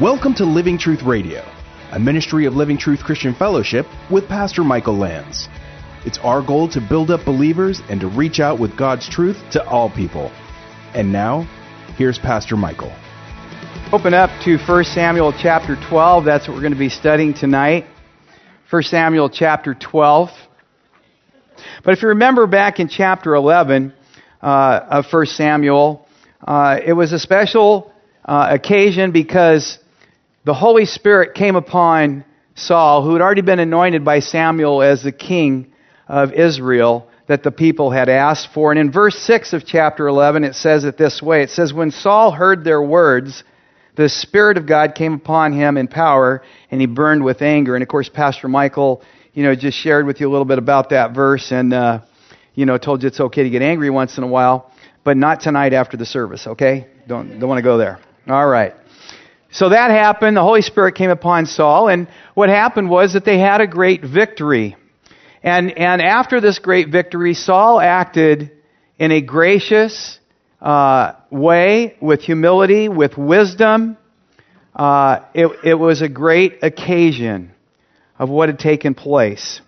Welcome to Living Truth Radio, a ministry of Living Truth Christian Fellowship with Pastor Michael Lands. It's our goal to build up believers and to reach out with God's truth to all people. And now, here's Pastor Michael. Open up to 1 Samuel chapter 12. That's what we're going to be studying tonight. 1 Samuel chapter 12. But if you remember back in chapter 11 uh, of 1 Samuel, uh, it was a special uh, occasion because the Holy Spirit came upon Saul, who had already been anointed by Samuel as the king of Israel that the people had asked for. And in verse 6 of chapter 11, it says it this way It says, When Saul heard their words, the Spirit of God came upon him in power, and he burned with anger. And of course, Pastor Michael, you know, just shared with you a little bit about that verse and, uh, you know, told you it's okay to get angry once in a while, but not tonight after the service, okay? Don't, don't want to go there. All right. So that happened. The Holy Spirit came upon Saul, and what happened was that they had a great victory. And, and after this great victory, Saul acted in a gracious uh, way, with humility, with wisdom. Uh, it, it was a great occasion of what had taken place.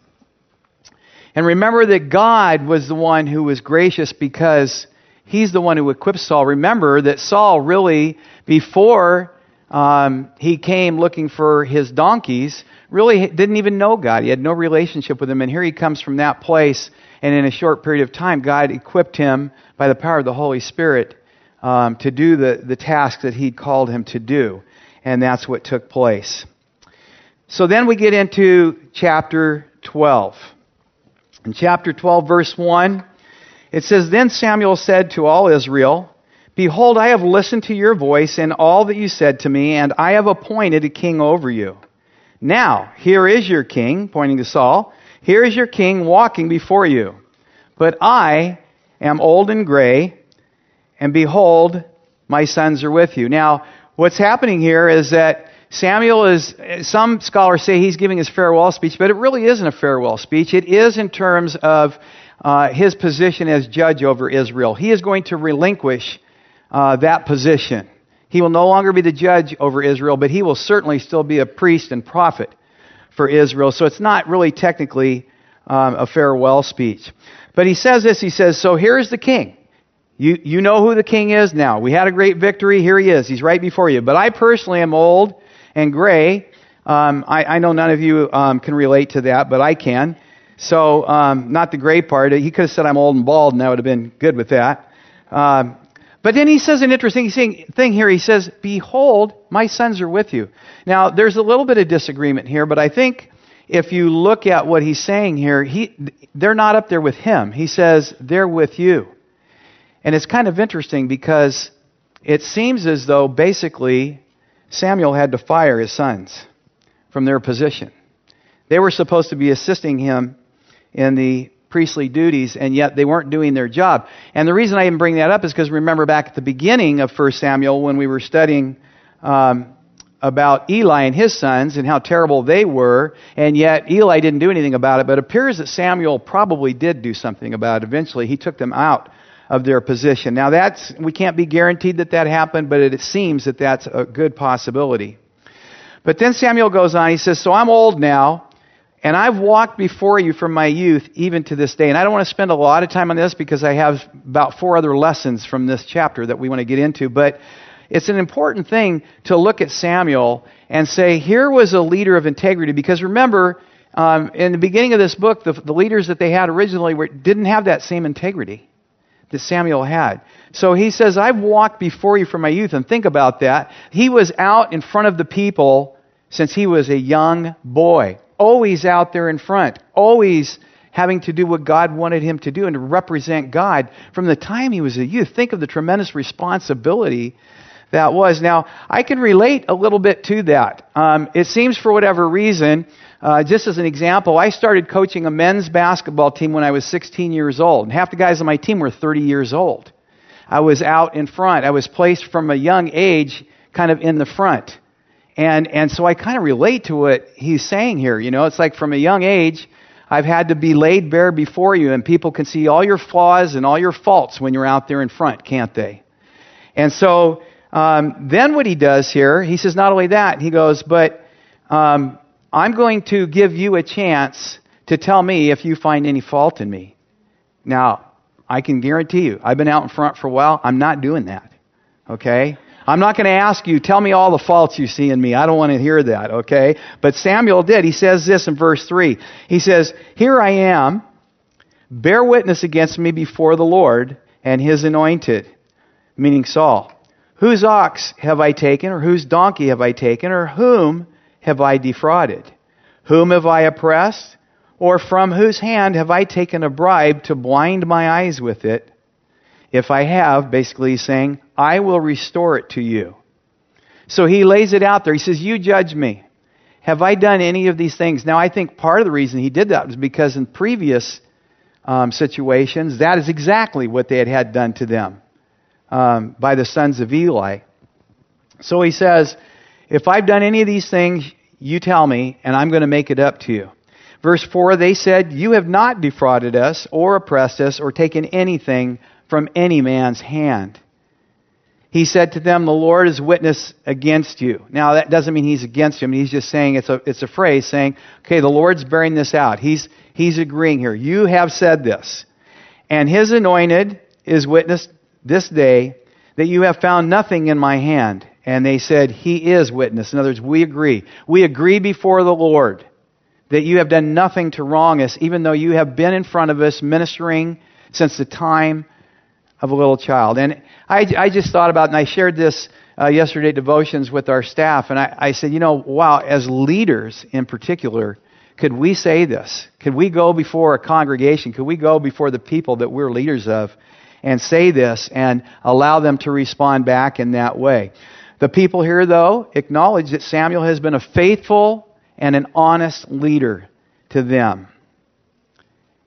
And remember that God was the one who was gracious because he's the one who equipped Saul. Remember that Saul really, before um, he came looking for his donkeys, really didn't even know God. He had no relationship with him. And here he comes from that place, and in a short period of time, God equipped him by the power of the Holy Spirit um, to do the, the task that he'd called him to do. And that's what took place. So then we get into chapter 12. In chapter 12, verse 1, it says, Then Samuel said to all Israel, Behold, I have listened to your voice and all that you said to me, and I have appointed a king over you. Now, here is your king, pointing to Saul. Here is your king walking before you. But I am old and gray, and behold, my sons are with you. Now, what's happening here is that Samuel is, some scholars say he's giving his farewell speech, but it really isn't a farewell speech. It is in terms of uh, his position as judge over Israel. He is going to relinquish uh, that position. He will no longer be the judge over Israel, but he will certainly still be a priest and prophet for Israel. So it's not really technically um, a farewell speech. But he says this he says, So here's the king. You, you know who the king is now. We had a great victory. Here he is. He's right before you. But I personally am old and gray. Um, I, I, know none of you um, can relate to that, but I can. So, um, not the gray part. He could have said I'm old and bald, and that would have been good with that. Um, but then he says an interesting thing here. He says, Behold, my sons are with you. Now, there's a little bit of disagreement here, but I think if you look at what he's saying here, he, they're not up there with him. He says, They're with you. And it's kind of interesting because it seems as though basically Samuel had to fire his sons from their position. They were supposed to be assisting him in the priestly duties, and yet they weren't doing their job. And the reason I even bring that up is because remember back at the beginning of 1 Samuel when we were studying um, about Eli and his sons and how terrible they were, and yet Eli didn't do anything about it, but it appears that Samuel probably did do something about it. Eventually, he took them out of their position. Now, that's, we can't be guaranteed that that happened, but it, it seems that that's a good possibility. But then Samuel goes on, he says, So I'm old now and I've walked before you from my youth even to this day. And I don't want to spend a lot of time on this because I have about four other lessons from this chapter that we want to get into. But it's an important thing to look at Samuel and say, here was a leader of integrity. Because remember, um, in the beginning of this book, the, the leaders that they had originally were, didn't have that same integrity that Samuel had. So he says, I've walked before you from my youth. And think about that. He was out in front of the people since he was a young boy always out there in front, always having to do what God wanted him to do and to represent God from the time he was a youth. Think of the tremendous responsibility that was. Now, I can relate a little bit to that. Um, it seems for whatever reason, uh, just as an example, I started coaching a men's basketball team when I was 16 years old, and half the guys on my team were 30 years old. I was out in front. I was placed from a young age kind of in the front. And, and so I kind of relate to what he's saying here. You know, it's like from a young age, I've had to be laid bare before you, and people can see all your flaws and all your faults when you're out there in front, can't they? And so um, then what he does here, he says, not only that, he goes, but um, I'm going to give you a chance to tell me if you find any fault in me. Now, I can guarantee you, I've been out in front for a while. I'm not doing that. Okay? I'm not going to ask you, tell me all the faults you see in me. I don't want to hear that, okay? But Samuel did. He says this in verse 3. He says, Here I am, bear witness against me before the Lord and his anointed, meaning Saul. Whose ox have I taken, or whose donkey have I taken, or whom have I defrauded? Whom have I oppressed? Or from whose hand have I taken a bribe to blind my eyes with it? If I have, basically saying, I will restore it to you. So he lays it out there. He says, You judge me. Have I done any of these things? Now, I think part of the reason he did that was because in previous um, situations, that is exactly what they had had done to them um, by the sons of Eli. So he says, If I've done any of these things, you tell me, and I'm going to make it up to you. Verse 4 They said, You have not defrauded us, or oppressed us, or taken anything from any man's hand. He said to them, The Lord is witness against you. Now, that doesn't mean he's against him. He's just saying it's a, it's a phrase saying, Okay, the Lord's bearing this out. He's, he's agreeing here. You have said this. And his anointed is witness this day that you have found nothing in my hand. And they said, He is witness. In other words, we agree. We agree before the Lord that you have done nothing to wrong us, even though you have been in front of us ministering since the time of a little child. And I, I just thought about, and I shared this uh, yesterday devotions with our staff, and I, I said, you know, wow, as leaders in particular, could we say this? Could we go before a congregation? Could we go before the people that we're leaders of and say this and allow them to respond back in that way? The people here, though, acknowledge that Samuel has been a faithful and an honest leader to them.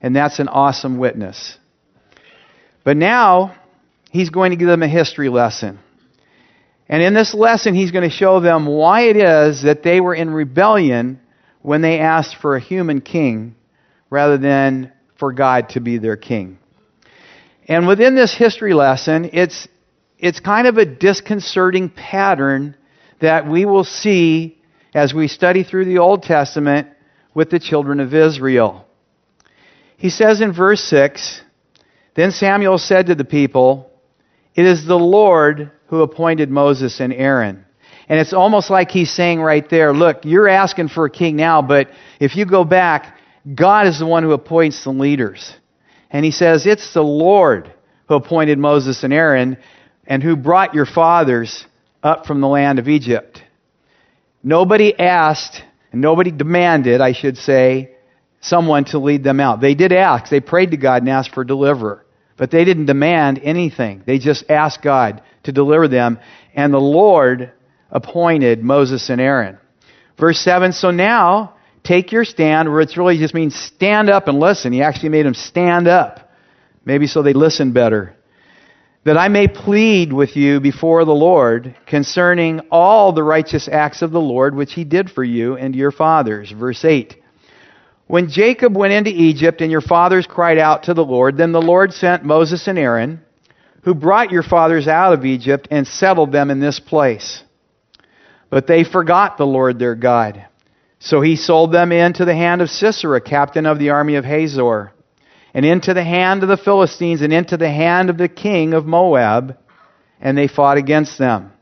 And that's an awesome witness. But now, he's going to give them a history lesson. And in this lesson, he's going to show them why it is that they were in rebellion when they asked for a human king rather than for God to be their king. And within this history lesson, it's, it's kind of a disconcerting pattern that we will see as we study through the Old Testament with the children of Israel. He says in verse 6 Then Samuel said to the people, It is the Lord who appointed Moses and Aaron. And it's almost like he's saying right there, Look, you're asking for a king now, but if you go back, God is the one who appoints the leaders. And he says, It's the Lord who appointed Moses and Aaron and who brought your fathers up from the land of Egypt. Nobody asked, and nobody demanded, I should say, someone to lead them out. They did ask. They prayed to God and asked for a deliverer. But they didn't demand anything. They just asked God to deliver them. And the Lord appointed Moses and Aaron. Verse 7 So now, take your stand, where it really just means stand up and listen. He actually made them stand up. Maybe so they listen better that I may plead with you before the Lord concerning all the righteous acts of the Lord which he did for you and your fathers. Verse 8. When Jacob went into Egypt and your fathers cried out to the Lord, then the Lord sent Moses and Aaron, who brought your fathers out of Egypt and settled them in this place. But they forgot the Lord their God. So he sold them into the hand of Sisera, captain of the army of Hazor and into the hand of the Philistines and into the hand of the king of Moab, and they fought against them.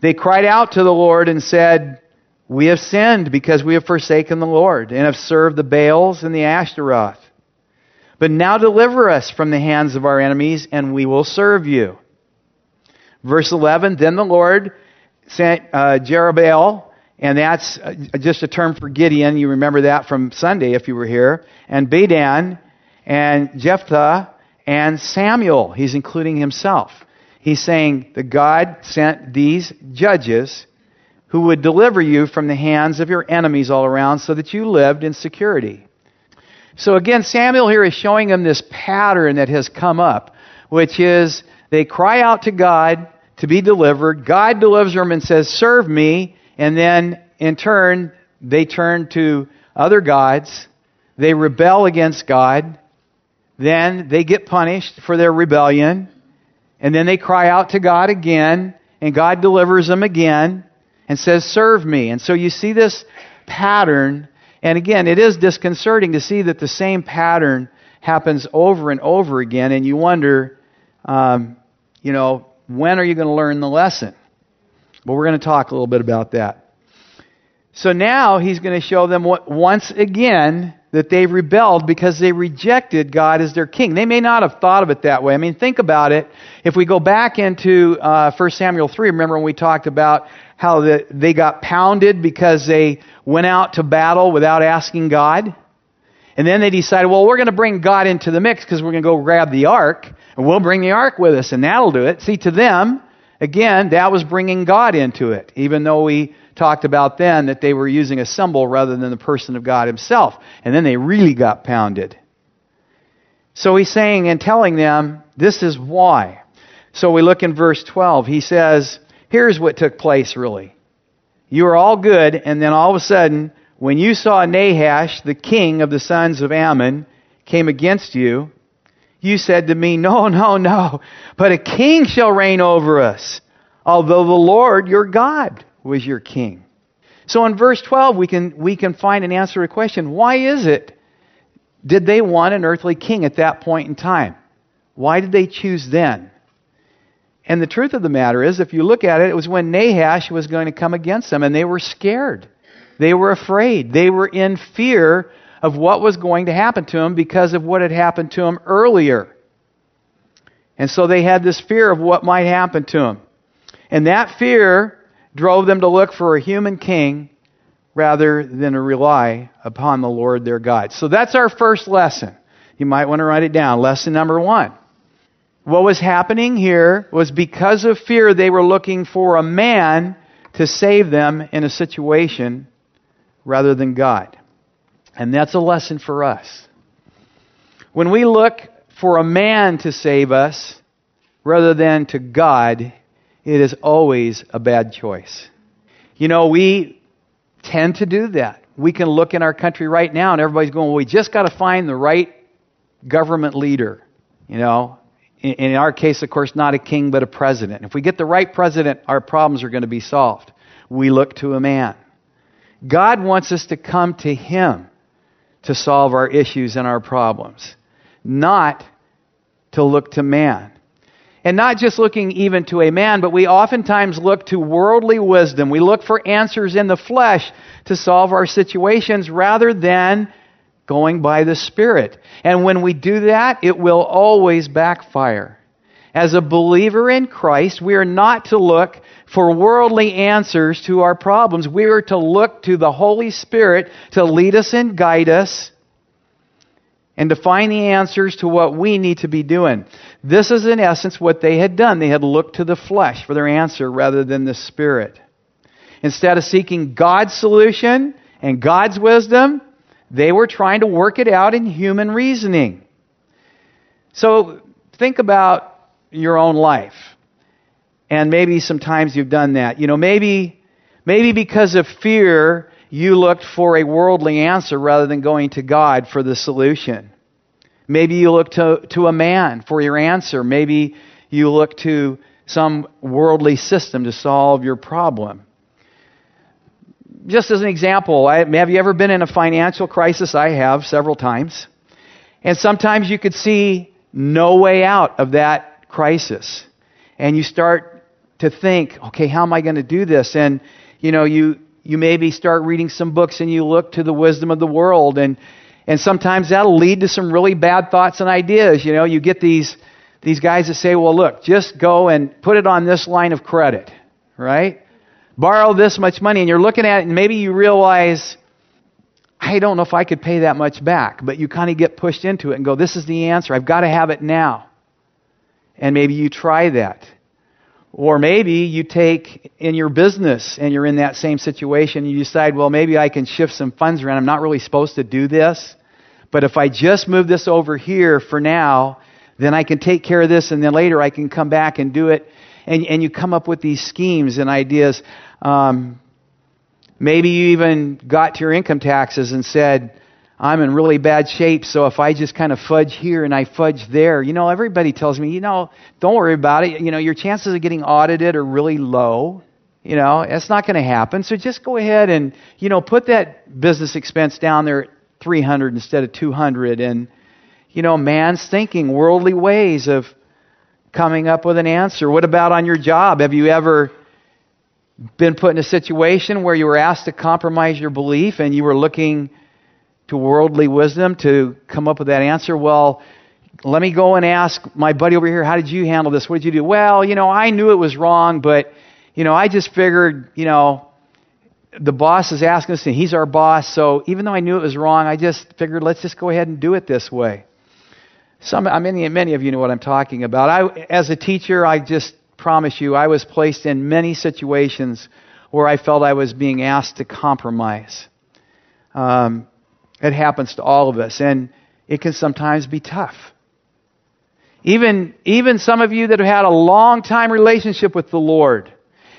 They cried out to the Lord and said, We have sinned because we have forsaken the Lord and have served the Baals and the Ashtaroth. But now deliver us from the hands of our enemies, and we will serve you. Verse 11 Then the Lord sent uh, Jerubbaal, and that's uh, just a term for Gideon. You remember that from Sunday if you were here. And Bedan, and Jephthah and Samuel. He's including himself. He's saying that God sent these judges who would deliver you from the hands of your enemies all around so that you lived in security. So again, Samuel here is showing them this pattern that has come up, which is they cry out to God to be delivered. God delivers them and says, Serve me. And then in turn, they turn to other gods. They rebel against God. Then they get punished for their rebellion. And then they cry out to God again. and God delivers them again and says, Serve me. And so you see this pattern. And again, it is disconcerting to see that the same pattern happens over and over again, and you wonder, um, you know, when are you going to learn the lesson? But we're going to talk a little bit about that. So now he's going to show them what, once again that they rebelled because they rejected God as their king. They may not have thought of it that way. I mean, think about it. If we go back into uh, 1 Samuel 3, remember when we talked about how the, they got pounded because they went out to battle without asking God? And then they decided, well, we're going to bring God into the mix because we're going to go grab the ark, and we'll bring the ark with us, and that'll do it. See, to them, again, that was bringing God into it, even though we talked about then that they were using a symbol rather than the person of God himself. And then they really got pounded. So he's saying and telling them, this is why. So we look in verse 12. He says, here's what took place really. You were all good, and then all of a sudden, when you saw Nahash, the king of the sons of Ammon, came against you, you said to me, No, no, no, but a king shall reign over us, although the Lord your God was your king. So in verse 12, we can, we can find an answer to a question. Why is it? Did they want an earthly king at that point in time? Why did they choose then? And the truth of the matter is, if you look at it, it was when Nahash was going to come against them, and they were scared. They were afraid. They were in fear of what was going to happen to them because of what had happened to them earlier. And so they had this fear of what might happen to them. And that fear drove them to look for a human king rather than to rely upon the Lord their God. So that's our first lesson. You might want to write it down. Lesson number one. What was happening here was because of fear, they were looking for a man to save them in a situation rather than God. And that's a lesson for us. When we look for a man to save us rather than to God, it is always a bad choice. You know, we tend to do that. We can look in our country right now and everybody's going, well, we just got to find the right government leader. You know, in our case, of course, not a king, but a president. If we get the right president, our problems are going to be solved. We look to a man. God wants us to come to Him to solve our issues and our problems, not to look to man. And not just looking even to a man, but we oftentimes look to worldly wisdom. We look for answers in the flesh to solve our situations rather than going by the Spirit. And when we do that, it will always backfire. As a believer in Christ, we are not to look for worldly answers to our problems. We are to look to the Holy Spirit to lead us and guide us and to find the answers to what we need to be doing. This is, in essence, what they had done. They had looked to the flesh for their answer rather than the Spirit. Instead of seeking God's solution and God's wisdom, they were trying to work it out in human reasoning. So think about your own life. And maybe sometimes you've done that. You know, maybe, maybe because of fear, you looked for a worldly answer rather than going to God for the solution. Maybe you look to, to a man for your answer. Maybe you look to some worldly system to solve your problem. Just as an example, I, have you ever been in a financial crisis? I have several times. And sometimes you could see no way out of that crisis. And you start to think, okay, how am I going to do this? And, you know, you, you maybe start reading some books and you look to the wisdom of the world and and sometimes that'll lead to some really bad thoughts and ideas. You know, you get these these guys that say, "Well, look, just go and put it on this line of credit." Right? Borrow this much money and you're looking at it and maybe you realize I don't know if I could pay that much back, but you kind of get pushed into it and go, "This is the answer. I've got to have it now." And maybe you try that. Or maybe you take in your business and you're in that same situation. You decide, well, maybe I can shift some funds around. I'm not really supposed to do this. But if I just move this over here for now, then I can take care of this and then later I can come back and do it. And, and you come up with these schemes and ideas. Um, maybe you even got to your income taxes and said, I'm in really bad shape, so if I just kind of fudge here and I fudge there, you know, everybody tells me, you know, don't worry about it. You know, your chances of getting audited are really low. You know, it's not going to happen. So just go ahead and, you know, put that business expense down there at 300 instead of 200 and, you know, man's thinking, worldly ways of coming up with an answer. What about on your job? Have you ever been put in a situation where you were asked to compromise your belief and you were looking to worldly wisdom to come up with that answer? Well, let me go and ask my buddy over here, how did you handle this? What did you do? Well, you know, I knew it was wrong, but, you know, I just figured, you know, the boss is asking us, and he's our boss, so even though I knew it was wrong, I just figured let's just go ahead and do it this way. Some, I mean, many of you know what I'm talking about. I, as a teacher, I just promise you, I was placed in many situations where I felt I was being asked to compromise. Um, it happens to all of us, and it can sometimes be tough. Even, even some of you that have had a long time relationship with the Lord,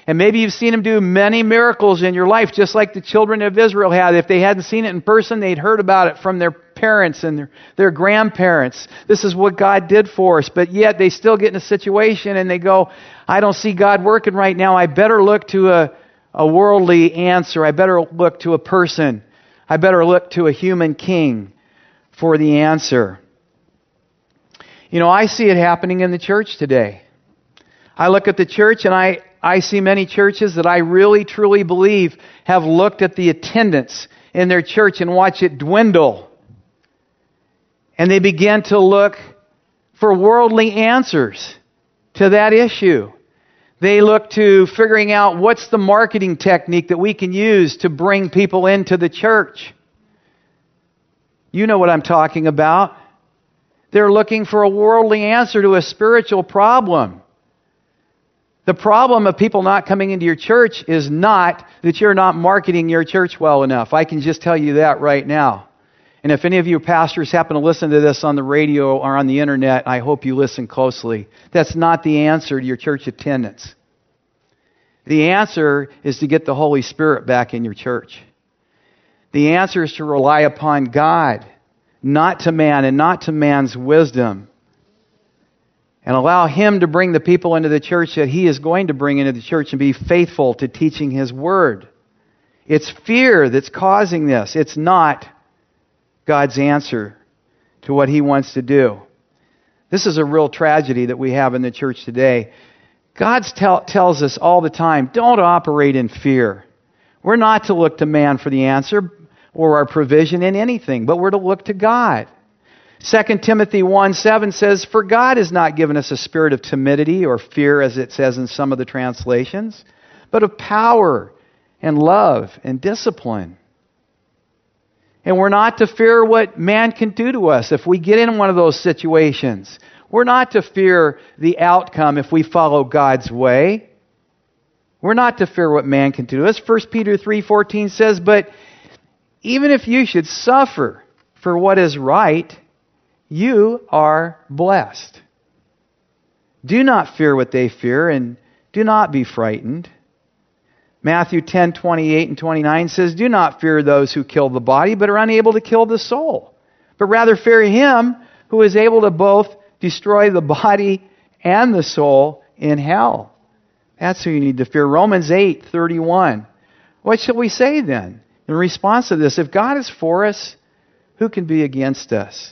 and maybe you've seen Him do many miracles in your life, just like the children of Israel had. If they hadn't seen it in person, they'd heard about it from their parents and their, their grandparents. This is what God did for us. But yet they still get in a situation and they go, I don't see God working right now. I better look to a, a worldly answer. I better look to a person. I better look to a human king for the answer. You know, I see it happening in the church today. I look at the church and I, I see many churches that I really truly believe have looked at the attendance in their church and watch it dwindle. And they begin to look for worldly answers to that issue. They look to figuring out what's the marketing technique that we can use to bring people into the church. You know what I'm talking about. They're looking for a worldly answer to a spiritual problem. The problem of people not coming into your church is not that you're not marketing your church well enough. I can just tell you that right now. And if any of you pastors happen to listen to this on the radio or on the internet, I hope you listen closely. That's not the answer to your church attendance. The answer is to get the Holy Spirit back in your church. The answer is to rely upon God, not to man and not to man's wisdom. And allow Him to bring the people into the church that He is going to bring into the church and be faithful to teaching His Word. It's fear that's causing this. It's not God's answer to what He wants to do. This is a real tragedy that we have in the church today. God tell, tells us all the time don't operate in fear. We're not to look to man for the answer or our provision in anything, but we're to look to God. 2 Timothy 1 7 says, For God has not given us a spirit of timidity or fear, as it says in some of the translations, but of power and love and discipline. And we're not to fear what man can do to us if we get in one of those situations. We're not to fear the outcome if we follow God's way. We're not to fear what man can do to us. 1 Peter 3:14 says, "But even if you should suffer for what is right, you are blessed. Do not fear what they fear and do not be frightened." Matthew 10, 28 and 29 says, Do not fear those who kill the body, but are unable to kill the soul. But rather fear him who is able to both destroy the body and the soul in hell. That's who you need to fear. Romans 8, 31. What shall we say then in response to this? If God is for us, who can be against us?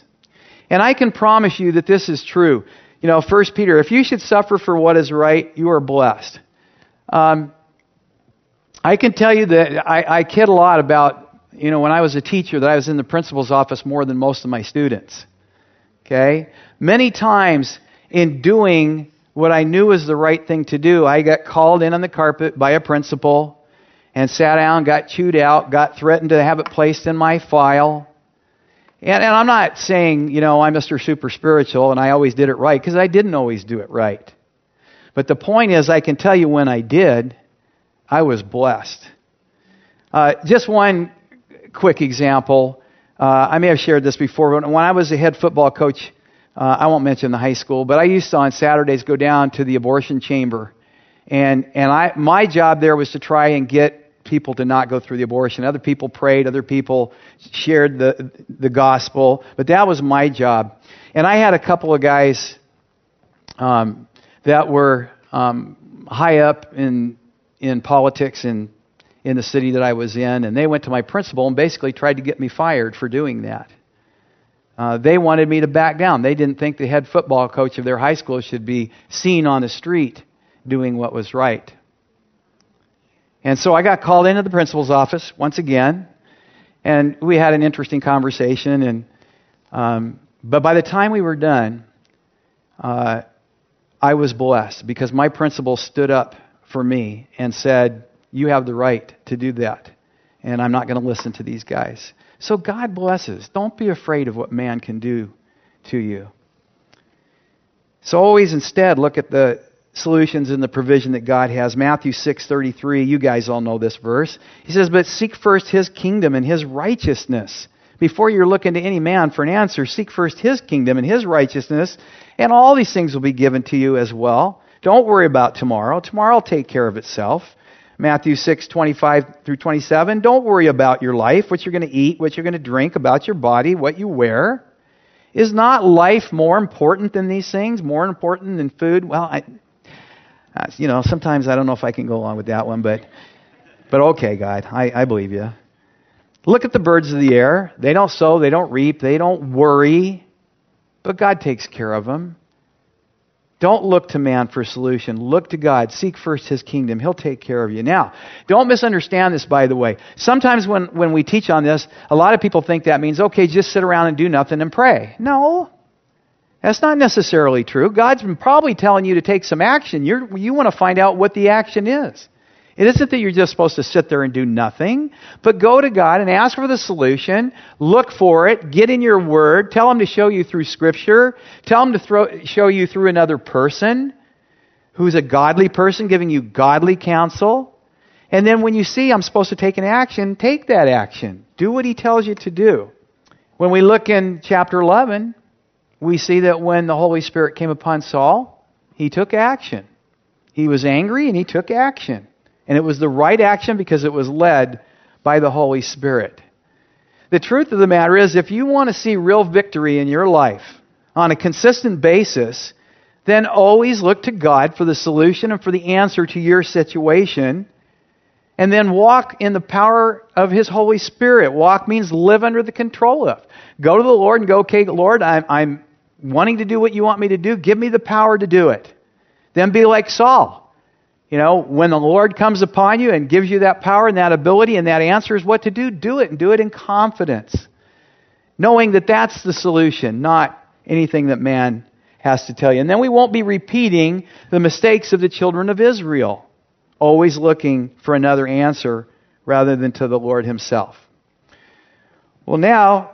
And I can promise you that this is true. You know, First Peter, if you should suffer for what is right, you are blessed. Um, I can tell you that I, I kid a lot about, you know, when I was a teacher, that I was in the principal's office more than most of my students. Okay? Many times in doing what I knew was the right thing to do, I got called in on the carpet by a principal and sat down, got chewed out, got threatened to have it placed in my file. And, and I'm not saying, you know, I'm Mr. Super Spiritual and I always did it right, because I didn't always do it right. But the point is, I can tell you when I did, I was blessed. Uh, just one quick example. Uh, I may have shared this before, but when I was a head football coach, uh, I won't mention the high school, but I used to on Saturdays go down to the abortion chamber, and and I my job there was to try and get people to not go through the abortion. Other people prayed. Other people shared the, the gospel. But that was my job. And I had a couple of guys um, that were um, high up in, in politics in, in the city that I was in. And they went to my principal and basically tried to get me fired for doing that. Uh, they wanted me to back down. They didn't think the head football coach of their high school should be seen on the street doing what was right. And so I got called into the principal's office once again, and we had an interesting conversation. And um, but by the time we were done, uh, I was blessed because my principal stood up for me and said, "You have the right to do that, and I'm not going to listen to these guys." So God blesses. Don't be afraid of what man can do to you. So always instead look at the solutions and the provision that God has. Matthew 6:33, you guys all know this verse. He says, "But seek first his kingdom and his righteousness. Before you're looking to any man for an answer, seek first his kingdom and his righteousness, and all these things will be given to you as well. Don't worry about tomorrow. Tomorrow will take care of itself." Matthew 6, 25 through 27. Don't worry about your life, what you're going to eat, what you're going to drink, about your body, what you wear. Is not life more important than these things? More important than food? Well, I, you know, sometimes I don't know if I can go along with that one, but, but okay, God, I, I believe you. Look at the birds of the air. They don't sow, they don't reap, they don't worry, but God takes care of them. Don't look to man for a solution. Look to God. Seek first His kingdom. He'll take care of you. Now, don't misunderstand this, by the way. Sometimes when, when we teach on this, a lot of people think that means, okay, just sit around and do nothing and pray. No. That's not necessarily true. God's been probably telling you to take some action. You're, you want to find out what the action is. It isn't that you're just supposed to sit there and do nothing, but go to God and ask for the solution, look for it, get in your word, tell Him to show you through Scripture, tell Him to throw, show you through another person who's a godly person giving you godly counsel. And then when you see I'm supposed to take an action, take that action. Do what He tells you to do. When we look in chapter 11, we see that when the Holy Spirit came upon Saul, he took action. He was angry and he took action. And it was the right action because it was led by the Holy Spirit. The truth of the matter is, if you want to see real victory in your life on a consistent basis, then always look to God for the solution and for the answer to your situation. And then walk in the power of His Holy Spirit. Walk means live under the control of. Go to the Lord and go, okay, Lord, I'm, I'm wanting to do what you want me to do. Give me the power to do it. Then be like Saul. You know, when the Lord comes upon you and gives you that power and that ability and that answer is what to do, do it and do it in confidence. Knowing that that's the solution, not anything that man has to tell you. And then we won't be repeating the mistakes of the children of Israel, always looking for another answer rather than to the Lord Himself. Well, now,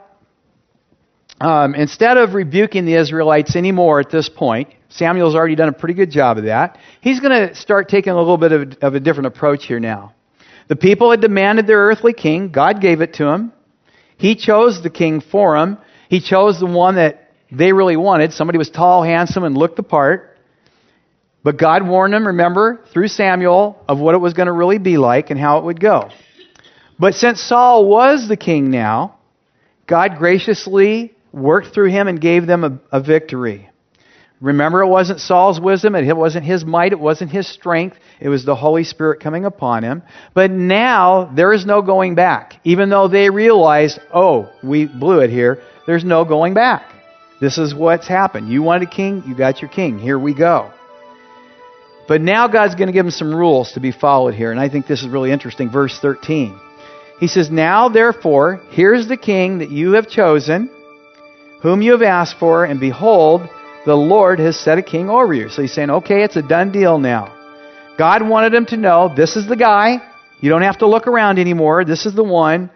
um, instead of rebuking the Israelites anymore at this point, Samuel's already done a pretty good job of that. He's going to start taking a little bit of, of a different approach here now. The people had demanded their earthly king. God gave it to him. He chose the king for him. He chose the one that they really wanted. Somebody was tall, handsome, and looked the part. But God warned them, remember, through Samuel, of what it was going to really be like and how it would go. But since Saul was the king now, God graciously worked through him and gave them a, a victory. Remember, it wasn't Saul's wisdom, it wasn't his might, it wasn't his strength, it was the Holy Spirit coming upon him. But now, there is no going back. Even though they realized, oh, we blew it here, there's no going back. This is what's happened. You wanted a king, you got your king. Here we go. But now God's going to give them some rules to be followed here, and I think this is really interesting. Verse 13. He says, Now therefore, here's the king that you have chosen, whom you have asked for, and behold, the Lord has set a king over you. So he's saying, okay, it's a done deal now. God wanted him to know this is the guy. You don't have to look around anymore. This is the one.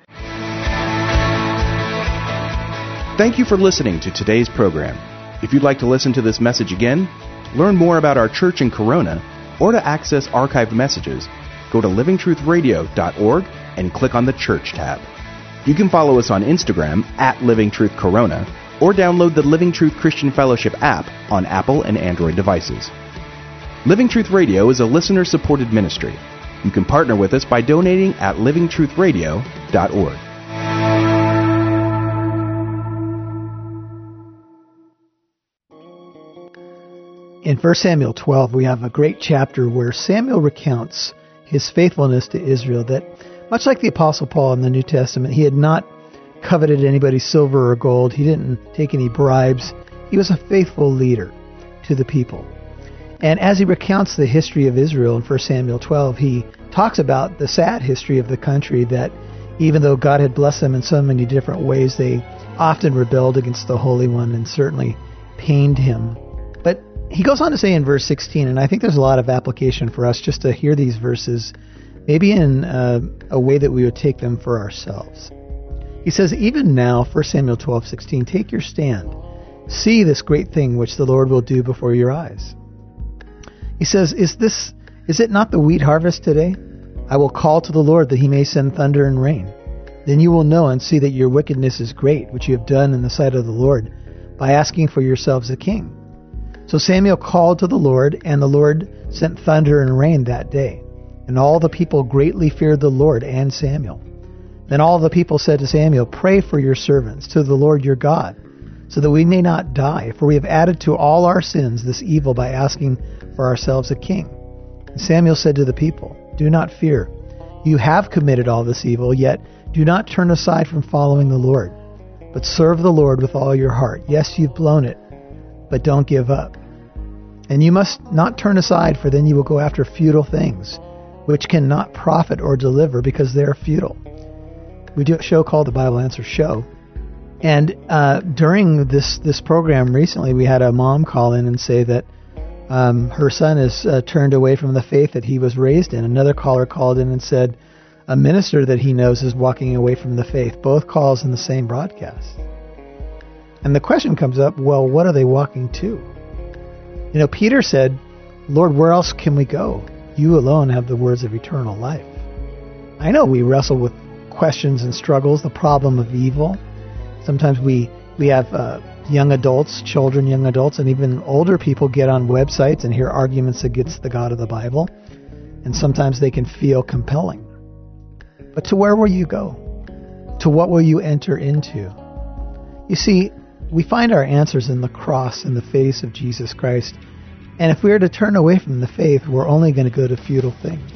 Thank you for listening to today's program. If you'd like to listen to this message again, learn more about our church in Corona, or to access archived messages, go to livingtruthradio.org and click on the Church tab. You can follow us on Instagram at Living Truth Corona or download the Living Truth Christian Fellowship app on Apple and Android devices. Living Truth Radio is a listener supported ministry. You can partner with us by donating at livingtruthradio.org. In 1 Samuel 12, we have a great chapter where Samuel recounts his faithfulness to Israel that, much like the Apostle Paul in the New Testament, he had not coveted anybody's silver or gold. He didn't take any bribes. He was a faithful leader to the people. And as he recounts the history of Israel in 1 Samuel 12, he talks about the sad history of the country that even though God had blessed them in so many different ways, they often rebelled against the Holy One and certainly pained him. But he goes on to say in verse 16, and I think there's a lot of application for us just to hear these verses, maybe in uh, a way that we would take them for ourselves. He says, Even now, 1 Samuel 12:16, take your stand. See this great thing which the Lord will do before your eyes. He says, Is this is it not the wheat harvest today? I will call to the Lord that he may send thunder and rain. Then you will know and see that your wickedness is great, which you have done in the sight of the Lord, by asking for yourselves a king. So Samuel called to the Lord, and the Lord sent thunder and rain that day. And all the people greatly feared the Lord and Samuel. Then all the people said to Samuel, Pray for your servants to the Lord your God, so that we may not die, for we have added to all our sins this evil by asking for ourselves a king. And Samuel said to the people, Do not fear. You have committed all this evil, yet do not turn aside from following the Lord, but serve the Lord with all your heart. Yes, you've blown it, but don't give up. And you must not turn aside, for then you will go after futile things, which cannot profit or deliver because they are futile. We do a show called the Bible Answer Show. And uh, during this, this program recently, we had a mom call in and say that um, her son is uh, turned away from the faith that he was raised in. Another caller called in and said a minister that he knows is walking away from the faith. Both calls in the same broadcast. And the question comes up well, what are they walking to? You know, Peter said, Lord, where else can we go? You alone have the words of eternal life. I know we wrestle with questions and struggles, the problem of evil. Sometimes we, we have uh, young adults, children, young adults, and even older people get on websites and hear arguments against the God of the Bible. And sometimes they can feel compelling. But to where will you go? To what will you enter into? You see, we find our answers in the cross in the face of Jesus Christ. And if we are to turn away from the faith, we're only going to go to futile things.